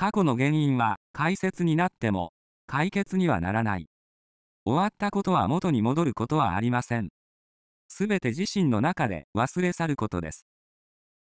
過去の原因は解説になっても解決にはならない。終わったことは元に戻ることはありません。すべて自身の中で忘れ去ることです。